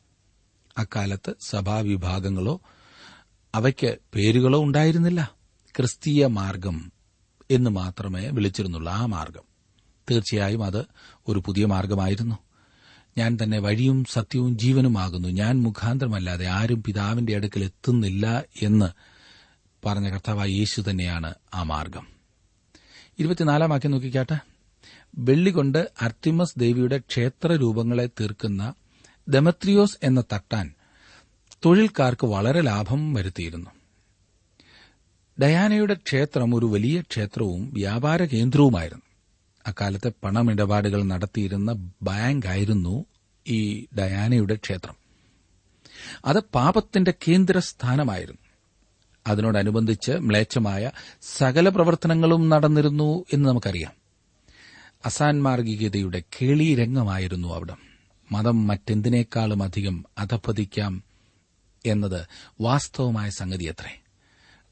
അക്കാലത്ത് സഭാവിഭാഗങ്ങളോ അവയ്ക്ക് പേരുകളോ ഉണ്ടായിരുന്നില്ല. ക്രിസ്തീയ മാർഗം എന്ന് മാത്രമേ വിളിച്ചിരുന്നുള്ളൂ ആ മാർഗം. തീർച്ചയായും അത് ഒരു പുതിയ മാർഗമായിരുന്നു. ഞാൻ തന്നെ വഴിയും സത്യവും ജീവനുമാകുന്നു. ഞാൻ മുഖാന്തരമല്ലാതെ ആരും പിതാവിന്റെ അടുക്കൽ എത്തുന്നില്ല എന്ന് പറഞ്ഞ കർത്താവായ യേശു തന്നെയാണ് ആ മാർഗം. ഇരുപത്തിനാലാം വാക്യം നോക്കിക്കാട്ടെ. വെള്ളികൊണ്ട് അർത്തിമസ് ദേവിയുടെ ക്ഷേത്ര രൂപങ്ങളെ തീർക്കുന്ന ദമത്രിയോസ് എന്ന തട്ടാൻ തൊഴിൽക്കാർക്ക് വളരെ ലാഭം വരുത്തിയിരുന്നു. ഡയാനയുടെ ക്ഷേത്രം ഒരു വലിയ ക്ഷേത്രവും വ്യാപാര കേന്ദ്രവുമായിരുന്നു. അക്കാലത്തെ പണമിടപാടുകൾ നടത്തിയിരുന്ന ബാങ്കായിരുന്നു ഈ ഡയാനയുടെ ക്ഷേത്രം. അത് പാപത്തിന്റെ കേന്ദ്രസ്ഥാനമായിരുന്നു. അതിനോടനുബന്ധിച്ച് മ്ലേച്ഛമായ സകല പ്രവർത്തനങ്ങളും നടന്നിരുന്നു എന്ന് നമുക്കറിയാം. അസാൻമാർഗികതയുടെ കേളീരംഗമായിരുന്നു അവിടം. മതം മറ്റെന്തിനേക്കാളും അധികം അധപ്പതിക്കാം എന്നത് വാസ്തവമായ സംഗതിയത്രേ.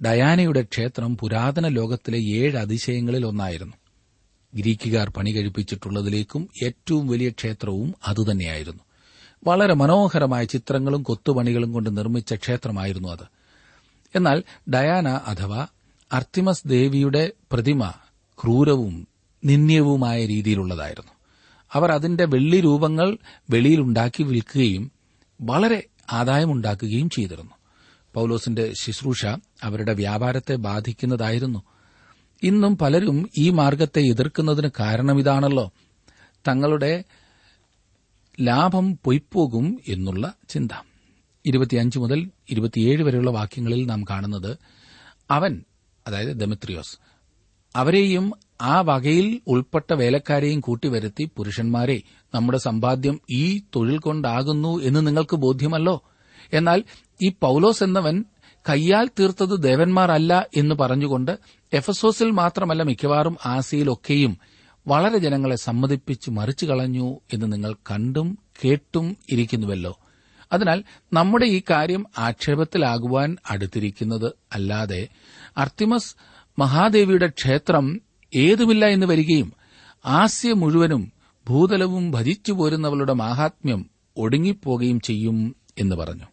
ഡയാനയുടെ ക്ഷേത്രം പുരാതന ലോകത്തിലെ ഏഴ് അതിശയങ്ങളിൽ ഒന്നായിരുന്നു. ഗ്രീക്കുകാർ പണി കഴിപ്പിച്ചിട്ടുള്ളതിലേക്കും ഏറ്റവും വലിയ ക്ഷേത്രവും അതുതന്നെയായിരുന്നു. വളരെ മനോഹരമായ ചിത്രങ്ങളും കൊത്തുപണികളും കൊണ്ട് നിർമ്മിച്ച ക്ഷേത്രമായിരുന്നു അത്. എന്നാൽ ഡയാന അഥവാ അർത്തിമസ് ദേവിയുടെ പ്രതിമ ക്രൂരവും നിന്ദ്യവുമായ രീതിയിലുള്ളതായിരുന്നു. അവർ അതിന്റെ വെള്ളി രൂപങ്ങൾ വെളിയിലുണ്ടാക്കി വിൽക്കുകയും വളരെ ആദായമുണ്ടാക്കുകയും ചെയ്തിരുന്നു. പൌലോസിന്റെ ശുശ്രൂഷ അവരുടെ വ്യാപാരത്തെ ബാധിക്കുന്നതായിരുന്നു. ഇന്നും പലരും ഈ മാർഗത്തെ എതിർക്കുന്നതിന് കാരണം ഇതാണല്ലോ തങ്ങളുടെ ലാഭം പൊയ്പോകും എന്നുള്ള ചിന്ത. ഇരുപത്തിയഞ്ച് മുതൽ ഇരുപത്തിയേഴ് വരെയുള്ള വാക്യങ്ങളിൽ നാം കാണുന്നത് അവൻ അതായത് ദമിത്രിയോസ് അവരെയും ആ വകയിൽ ഉൾപ്പെട്ട വേലക്കാരെയും കൂട്ടിവരുത്തി പുരുഷന്മാരെ നമ്മുടെ സമ്പാദ്യം ഈ തൊഴിൽ കൊണ്ടാകുന്നു എന്ന് നിങ്ങൾക്ക് ബോധ്യമല്ലോ? എന്നാൽ ഈ പൌലോസ് എന്നവൻ കയ്യാൽ തീർത്തത് ദേവന്മാർ അല്ല എന്ന് പറഞ്ഞുകൊണ്ട് എഫസോസിൽ മാത്രമല്ല മിക്കവാറും ആസിയിലൊക്കെയും വളരെ ജനങ്ങളെ സമ്മതിപ്പിച്ച് മറിച്ചു കളഞ്ഞു എന്ന് നിങ്ങൾ കണ്ടും കേട്ടും ഇരിക്കുന്നുവല്ലോ. അതിനാൽ നമ്മുടെ ഈ കാര്യം ആക്ഷേപത്തിലാകുവാൻ അടുത്തിരിക്കുന്നത് അല്ലാതെ അർത്തിമസ് മഹാദേവിയുടെ ക്ഷേത്രം ഏതുമില്ല എന്ന് വരികയും ആസ്യ മുഴുവനും ഭൂതലവും ഭജിച്ചു പോരുന്നവളുടെ മാഹാത്മ്യം ഒടുങ്ങിപ്പോകുകയും ചെയ്യും എന്ന് പറഞ്ഞു.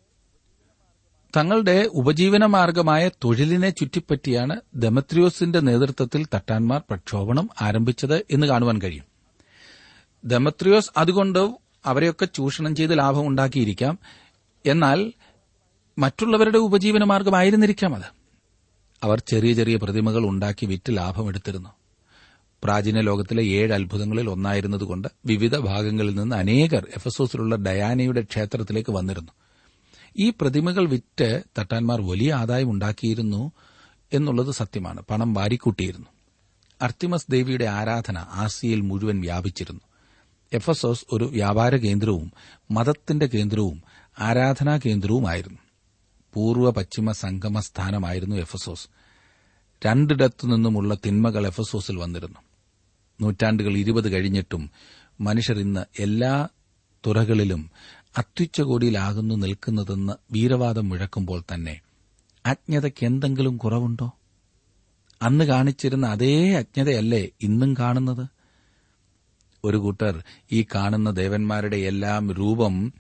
തങ്ങളുടെ ഉപജീവനമാർഗമായ തൊഴിലിനെ ചുറ്റിപ്പറ്റിയാണ് ദമത്രിയോസിന്റെ നേതൃത്വത്തിൽ തട്ടാൻമാർ പ്രക്ഷോഭണം ആരംഭിച്ചത് എന്ന് കാണുവാൻ കഴിയും. ദമത്രിയോസ് അതുകൊണ്ട് അവരെയൊക്കെ ചൂഷണം ചെയ്ത് ലാഭം ഉണ്ടാക്കിയിരിക്കാം. എന്നാൽ മറ്റുള്ളവരുടെ ഉപജീവനമാർഗമായിരുന്നിരിക്കാം അത്. അവർ ചെറിയ ചെറിയ പ്രതിമകൾ ഉണ്ടാക്കി വിറ്റ് ലാഭമെടുത്തിരുന്നു പ്രാചീന ലോകത്തിലെ ഏഴ് അത്ഭുതങ്ങളിൽ ഒന്നായിരുന്നതുകൊണ്ട് വിവിധ ഭാഗങ്ങളിൽ നിന്ന് അനേകർ എഫസോസിലുള്ള ഡയാനയുടെ ക്ഷേത്രത്തിലേക്ക് വന്നിരുന്നു. ഈ പ്രതിമകൾ വിറ്റ് തട്ടാൻമാർ വലിയ ആദായം ഉണ്ടാക്കിയിരുന്നു എന്നുള്ളത് സത്യമാണ്. പണം വാരിക്കൂട്ടിയിരുന്നു. അർത്തിമസ് ദേവിയുടെ ആരാധന ആസിയയിൽ മുഴുവൻ വ്യാപിച്ചിരുന്നു. എഫസോസ് ഒരു വ്യാപാര കേന്ദ്രവും മതത്തിന്റെ കേന്ദ്രവും ആരാധനാ കേന്ദ്രവുമായിരുന്നു. പൂർവ പശ്ചിമ സംഗമ സ്ഥാനമായിരുന്നു എഫസോസ്. രണ്ടിടത്തു നിന്നുമുള്ള തിന്മകൾ എഫസോസിൽ വന്നിരുന്നു. നൂറ്റാണ്ടുകൾ ഇരുപത് കഴിഞ്ഞിട്ടും മനുഷ്യർ ഇന്ന് എല്ലാ തുറകളിലും അത്യുച്ചകോടിയിലാകുന്നു നിൽക്കുന്നതെന്ന് വീരവാദം മുഴക്കുമ്പോൾ തന്നെ. അജ്ഞതയ്ക്ക് എന്തെങ്കിലും കുറവുണ്ടോ? അന്ന് കാണിച്ചിരുന്ന അതേ അജ്ഞതയല്ലേ ഇന്നും കാണുന്നത്? ഒരു കൂട്ടർ ഈ കാണുന്ന ദേവന്മാരുടെ എല്ലാം രൂപം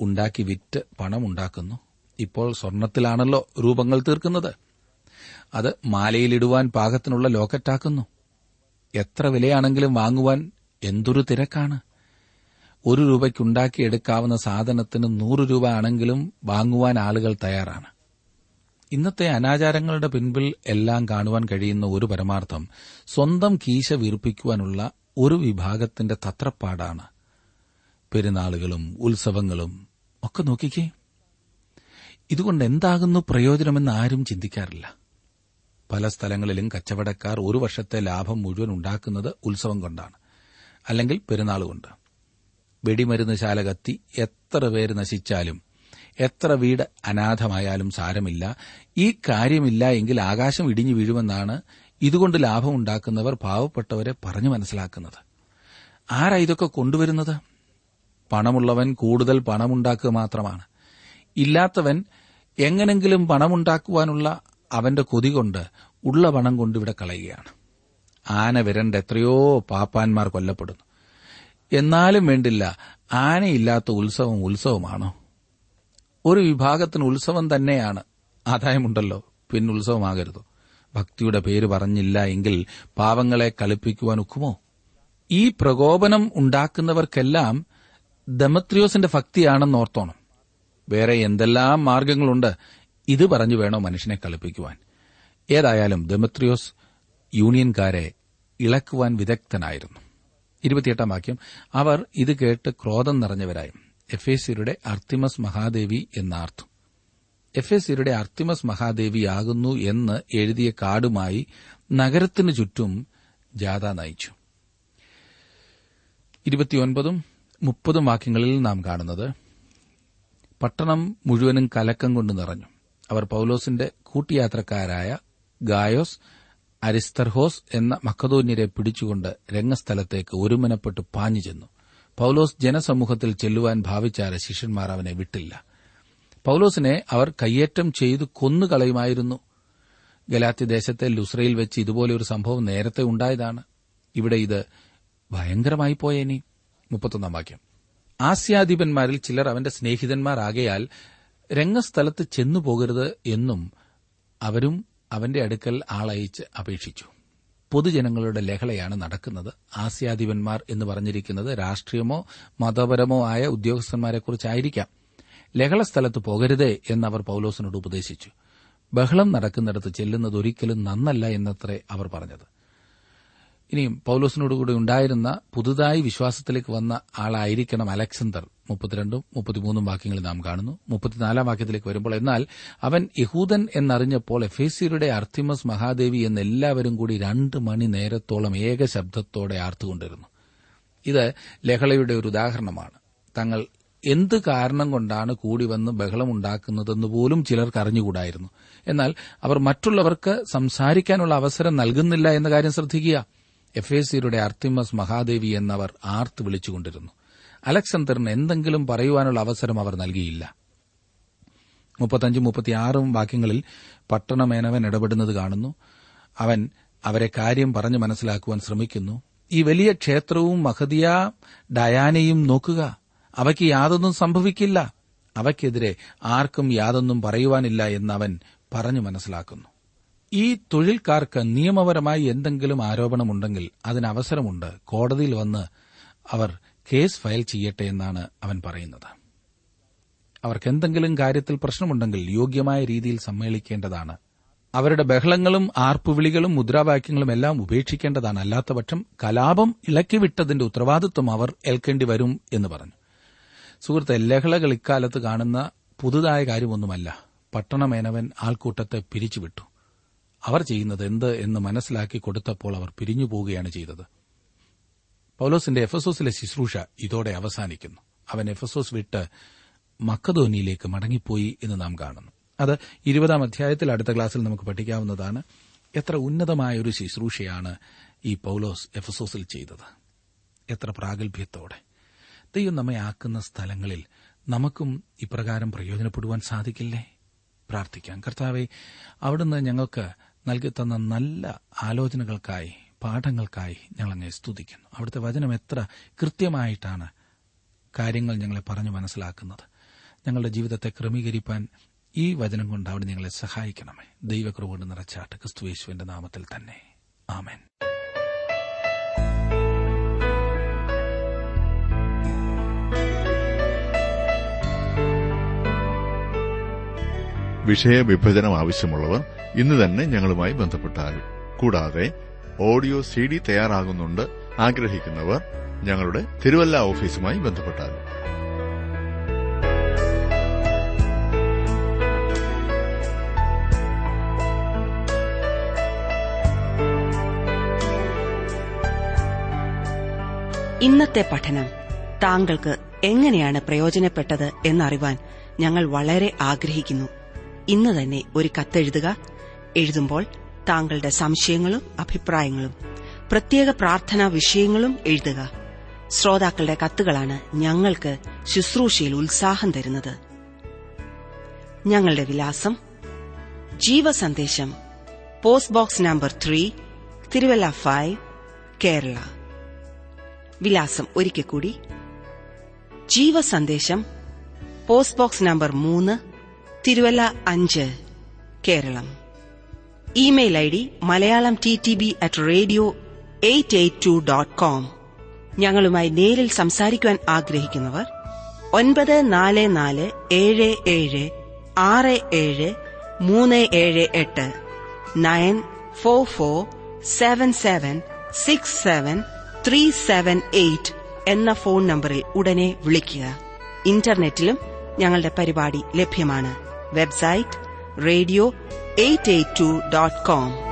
ഉണ്ടാക്കി വിറ്റ് പണമുണ്ടാക്കുന്നു. ഇപ്പോൾ സ്വർണത്തിലാണല്ലോ രൂപങ്ങൾ തീർക്കുന്നത്. അത് മാലയിലിടുവാൻ പാകത്തിനുള്ള ലോക്കറ്റാക്കുന്നു. എത്ര വിലയാണെങ്കിലും വാങ്ങുവാൻ എന്തൊരു തിരക്കാണ്. ഒരു രൂപയ്ക്കുണ്ടാക്കിയെടുക്കാവുന്ന സാധനത്തിന് നൂറ് രൂപ ആണെങ്കിലും വാങ്ങുവാൻ ആളുകൾ തയ്യാറാണ്. ഇന്നത്തെ അനാചാരങ്ങളുടെ പിൻപിൽ എല്ലാം കാണുവാൻ കഴിയുന്ന ഒരു പരമാർത്ഥം സ്വന്തം കീശ വീർപ്പിക്കുവാനുള്ള ഒരു വിഭാഗത്തിന്റെ തത്രപ്പാടാണ്. പെരുന്നാളുകളും ഉത്സവങ്ങളും ഒക്കെ നോക്കിക്കേ. ഇതുകൊണ്ട് എന്താകുന്നു പ്രയോജനമെന്ന് ആരും ചിന്തിക്കാറില്ല. പല സ്ഥലങ്ങളിലും കച്ചവടക്കാർ ഒരു വർഷത്തെ ലാഭം മുഴുവൻ ഉണ്ടാക്കുന്നത് ഉത്സവം കൊണ്ടാണ്. അല്ലെങ്കിൽ പെരുന്നാൾ കൊണ്ട്. വെടിമരുന്ന് ശാല കത്തി എത്ര പേര് നശിച്ചാലും എത്ര വീട് അനാഥമായാലും സാരമില്ല. ഈ കാര്യമില്ല എങ്കിൽ ആകാശം ഇടിഞ്ഞു വീഴുമെന്നാണ് ഇതുകൊണ്ട് ലാഭമുണ്ടാക്കുന്നവർ പാവപ്പെട്ടവരെ പറഞ്ഞു മനസ്സിലാക്കുന്നത്. ആരാ ഇതൊക്കെ കൊണ്ടുവരുന്നത്? പണമുള്ളവൻ കൂടുതൽ പണമുണ്ടാക്കുക മാത്രമാണ്. ഇല്ലാത്തവൻ എങ്ങനെങ്കിലും പണമുണ്ടാക്കുവാനുള്ള അവന്റെ കൊതി കൊണ്ട് ഉള്ള പണം കൊണ്ട് ഇവിടെ കളയുകയാണ്. ആന വിരണ്ട എത്രയോ പാപ്പാന്മാർ കൊല്ലപ്പെടുന്നു. എന്നാലും വേണ്ടില്ല ആനയില്ലാത്ത ഉത്സവം ഉത്സവമാണോ? ഒരു വിഭാഗത്തിന് ഉത്സവം തന്നെയാണ്. ആദായമുണ്ടല്ലോ പിന്നെ ഉത്സവമാകരുത്. ഭക്തിയുടെ പേര് പറഞ്ഞില്ല എങ്കിൽ പാവങ്ങളെ കളിപ്പിക്കുവാൻ ഒക്കുമോ? ഈ പ്രകോപനം ഉണ്ടാക്കുന്നവർക്കെല്ലാം ദമത്രിയോസിന്റെ ഭക്തിയാണെന്ന് ഓർത്തോണം. വേറെ എന്തെല്ലാം മാർഗങ്ങളുണ്ട്? ഇത് പറഞ്ഞു വേണോ മനുഷ്യനെ കളിപ്പിക്കുവാൻ? ഏതായാലും ദമത്രിയോസ് യൂണിയൻകാരെ ഇളക്കുവാൻ വിദഗ്ധനായിരുന്നു. ഇരുപത്തിയെട്ടാം വാക്യം. അവർ ഇത് കേട്ട് ക്രോധം നിറഞ്ഞവരായി. എഫേസ്യരുടെ അർത്തിമസ് മഹാദേവി എന്നാർത്ഥം. എഫേസ്യരുടെ അർത്തിമസ് മഹാദേവിയാകുന്നു എന്ന് എഴുതിയ കാർഡുമായി നഗരത്തിനു ചുറ്റും ജാഥ നയിച്ചു. മുപ്പതും വാക്യങ്ങളിൽ നാം കാണുന്നത് പട്ടണം മുഴുവനും കലക്കം കൊണ്ട് നിറഞ്ഞു. അവർ പൌലോസിന്റെ കൂട്ടിയാത്രക്കാരായ ഗായോസ് അരിസ്തർഹോസ് എന്ന മക്കതോന്യരെ പിടിച്ചുകൊണ്ട് രംഗസ്ഥലത്തേക്ക് ഒരുമനപ്പെട്ട് പാഞ്ഞു ചെന്നു. പൌലോസ് ജനസമൂഹത്തിൽ ചെല്ലുവാൻ ഭാവിച്ചാര ശിഷ്യന്മാർ അവനെ വിട്ടില്ല. പൌലോസിനെ അവർ കയ്യേറ്റം ചെയ്തു കൊന്നുകളയുമായിരുന്നു. ഗലാത്തി ദേശത്തെ ലുസ്രയിൽ വെച്ച് ഇതുപോലെ ഒരു സംഭവം നേരത്തെ ഉണ്ടായതാണ്. ഇവിടെ ഇത് ഭയങ്കരമായി പോയേനി. മുപ്പത്തൊന്നാം വാക്യം. ആസ്യാധിപന്മാരിൽ ചിലർ അവന്റെ സ്നേഹിതന്മാരാകയാൽ രംഗസ്ഥലത്ത് ചെന്നു പോകരുത് എന്നും അവരും അവന്റെ അടുക്കൽ ആളയച്ച് അപേക്ഷിച്ചു. പൊതുജനങ്ങളുടെ ലഹളയാണ് നടക്കുന്നത്. ആസ്യാധിപന്മാർ എന്ന് പറഞ്ഞിരിക്കുന്നത് രാഷ്ട്രീയമോ മതപരമോ ആയ ഉദ്യോഗസ്ഥന്മാരെക്കുറിച്ചായിരിക്കാം. ലഹള സ്ഥലത്ത് പോകരുതേ എന്നവർ പൌലോസിനോട് ഉപദേശിച്ചു. ബഹളം നടക്കുന്നിടത്ത് ചെല്ലുന്നത് ഒരിക്കലും നന്നല്ല എന്നത്രേ അവർ പറഞ്ഞത്. ഇനിയും പൌലോസിനോടുകൂടി ഉണ്ടായിരുന്ന പുതുതായി വിശ്വാസത്തിലേക്ക് വന്ന ആളായിരിക്കണം അലക്സണ്ടർ മുപ്പത്തിരണ്ടും മുപ്പത്തിമൂന്നും വാക്യങ്ങളിൽ നാം കാണുന്നു. മുപ്പത്തിനാലാം വാക്യത്തിലേക്ക് വരുമ്പോൾ എന്നാൽ അവൻ യഹൂദൻ എന്നറിഞ്ഞപ്പോൾ എഫേസിയുടെ അർത്തിമസ് മഹാദേവി എന്ന് എല്ലാവരും കൂടി രണ്ട് മണി നേരത്തോളം ഏക ശബ്ദത്തോടെ ആർത്തുകൊണ്ടിരുന്നു. ഇത് ലഹളയുടെ ഒരു ഉദാഹരണമാണ്. തങ്ങൾ എന്ത് കാരണം കൊണ്ടാണ് കൂടി വന്ന് ബഹളമുണ്ടാക്കുന്നതെന്ന് പോലും ചിലർക്ക് അറിഞ്ഞുകൂടായിരുന്നു. എന്നാൽ അവർ മറ്റുള്ളവർക്ക് സംസാരിക്കാനുള്ള അവസരം നൽകുന്നില്ല എന്ന കാര്യം ശ്രദ്ധിക്കുക. എഫേസിയരുടെ അർത്തിമസ് മഹാദേവി എന്നവർ ആർത്ത് വിളിച്ചുകൊണ്ടിരുന്നു. അലക്സാണ്ടറിന് എന്തെങ്കിലും പറയുവാനുള്ള അവസരം അവർ നൽകിയില്ല. വാക്യങ്ങളിൽ പട്ടണമേനവൻ ഇടപെടുന്നത് കാണുന്നു. അവൻ അവരെ കാര്യം പറഞ്ഞു മനസ്സിലാക്കുവാൻ ശ്രമിക്കുന്നു. ഈ വലിയ ക്ഷേത്രവും മഹദിയ ഡയാനയും നോക്കുക. അവയ്ക്ക് യാതൊന്നും സംഭവിക്കില്ല. അവയ്ക്കെതിരെ ആർക്കും യാതൊന്നും പറയുവാനില്ല എന്നവൻ പറഞ്ഞു മനസ്സിലാക്കുന്നു. ഈ തൊഴിൽക്കാർക്ക് നിയമപരമായി എന്തെങ്കിലും ആരോപണമുണ്ടെങ്കിൽ അതിന് അവസരമുണ്ട് കോടതിയിൽ വന്ന് അവർ കേസ് ഫയൽ ചെയ്യട്ടെ എന്നാണ് അവൻ പറയുന്നത്. അവർക്ക് എന്തെങ്കിലും കാര്യത്തിൽ പ്രശ്നമുണ്ടെങ്കിൽ യോഗ്യമായ രീതിയിൽ സമ്മേളിക്കേണ്ടതാണ്. അവരുടെ ബഹളങ്ങളും ആർപ്പുവിളികളും മുദ്രാവാക്യങ്ങളും എല്ലാം ഉപേക്ഷിക്കേണ്ടതാണ്. അല്ലാത്തപക്ഷം കലാപം ഇളക്കിവിട്ടതിന്റെ ഉത്തരവാദിത്വം അവർ ഏൽക്കേണ്ടി വരും എന്ന് പറഞ്ഞു. സുഹൃത്തെ ലഹളകൾ ഇക്കാലത്ത് കാണുന്ന പുതുതായ കാര്യമൊന്നുമല്ല. പട്ടണമേനവൻ ആൾക്കൂട്ടത്തെ പിരിച്ചുവിട്ടു. അവർ ചെയ്യുന്നത് എന്ത് എന്ന് മനസ്സിലാക്കി കൊടുത്തപ്പോൾ അവർ പിരിഞ്ഞു പോവുകയാണ് ചെയ്തത്. പൌലോസിന്റെ എഫസോസിലെ ശുശ്രൂഷ ഇതോടെ അവസാനിക്കുന്നു. അവൻ എഫസോസ് വിട്ട് മക്കധോനിയിലേക്ക് മടങ്ങിപ്പോയി എന്ന് നാം കാണുന്നു. അത് ഇരുപതാം അധ്യായത്തിൽ അടുത്ത ക്ലാസ്സിൽ നമുക്ക് പഠിക്കാവുന്നതാണ്. എത്ര ഉന്നതമായ ഒരു ശുശ്രൂഷയാണ് ഈ പൌലോസ് എഫസോസിൽ ചെയ്തത്. എത്ര പ്രാഗൽഭ്യത്തോടെ. ദൈവം നമ്മെ ആക്കുന്ന സ്ഥലങ്ങളിൽ നമുക്കും ഇപ്രകാരം പ്രയോജനപ്പെടുവാൻ സാധിക്കില്ലേ? പ്രാർത്ഥിക്കാം. കർത്താവെ അവിടുന്ന് ഞങ്ങൾക്ക് നൽകിത്തന്ന നല്ല ആലോചനകൾക്കായി പാഠങ്ങൾക്കായി ഞങ്ങൾ അങ്ങനെ സ്തുതിക്കുന്നു. അവിടുത്തെ വചനം എത്ര കൃത്യമായിട്ടാണ് കാര്യങ്ങൾ ഞങ്ങളെ പറഞ്ഞു മനസ്സിലാക്കുന്നത്. ഞങ്ങളുടെ ജീവിതത്തെ ക്രമീകരിക്കാൻ ഈ വചനം കൊണ്ട് അവിടെ ഞങ്ങളെ സഹായിക്കണമേ. ദൈവകൃപ നിറച്ചാട്ട് ക്രിസ്തുവേശുവിന്റെ നാമത്തിൽ തന്നെ. ആമേൻ. വിഷയവിഭജനം ആവശ്യമുള്ളവർ ഇന്ന് തന്നെ ഞങ്ങളുമായി ബന്ധപ്പെട്ടാൽ. കൂടാതെ ഓഡിയോ സി ഡി തയ്യാറാകുന്നുണ്ട് ആഗ്രഹിക്കുന്നവർ ഞങ്ങളുടെ തിരുവല്ല ഓഫീസുമായി ബന്ധപ്പെട്ടാൽ. ഇന്നത്തെ പഠനം താങ്കൾക്ക് എങ്ങനെയാണ് പ്രയോജനപ്പെട്ടത് എന്നറിവാൻ ഞങ്ങൾ വളരെ ആഗ്രഹിക്കുന്നു. ഇന്ന് തന്നെ ഒരു കത്തെഴുതുക. എഴുതുമ്പോൾ താങ്കളുടെ സംശയങ്ങളും അഭിപ്രായങ്ങളും പ്രത്യേക പ്രാർത്ഥനാ വിഷയങ്ങളും എഴുതുക. ശ്രോതാക്കളുടെ കത്തുകളാണ് ഞങ്ങൾക്ക് ശുശ്രൂഷയിൽ ഉത്സാഹം തരുന്നത്. ഞങ്ങളുടെ വിലാസം Jeevasandesham post box number three Thiruvalla five Kerala. വിലാസം ഒരിക്കൽ കൂടി ജീവസന്ദേശം പോസ്റ്റ് ബോക്സ് നമ്പർ മൂന്ന് തിരുവല്ല അഞ്ച് Keralam. Email I D Malayalam T T B at radio eight eight two dot com. ഞങ്ങളുമായി നേരിൽ സംസാരിക്കുവാൻ ആഗ്രഹിക്കുന്നവർ ഒൻപത് നാല് നാല് ഏഴ് ഏഴ് ആറ് ഏഴ് മൂന്ന് ഏഴ് എട്ട് nine four four seven seven six seven three seven eight എന്ന ഫോൺ നമ്പറിൽ ഉടനെ വിളിക്കുക. ഇന്റർനെറ്റിലും ഞങ്ങളുടെ പരിപാടി ലഭ്യമാണ്. Website radio882.com.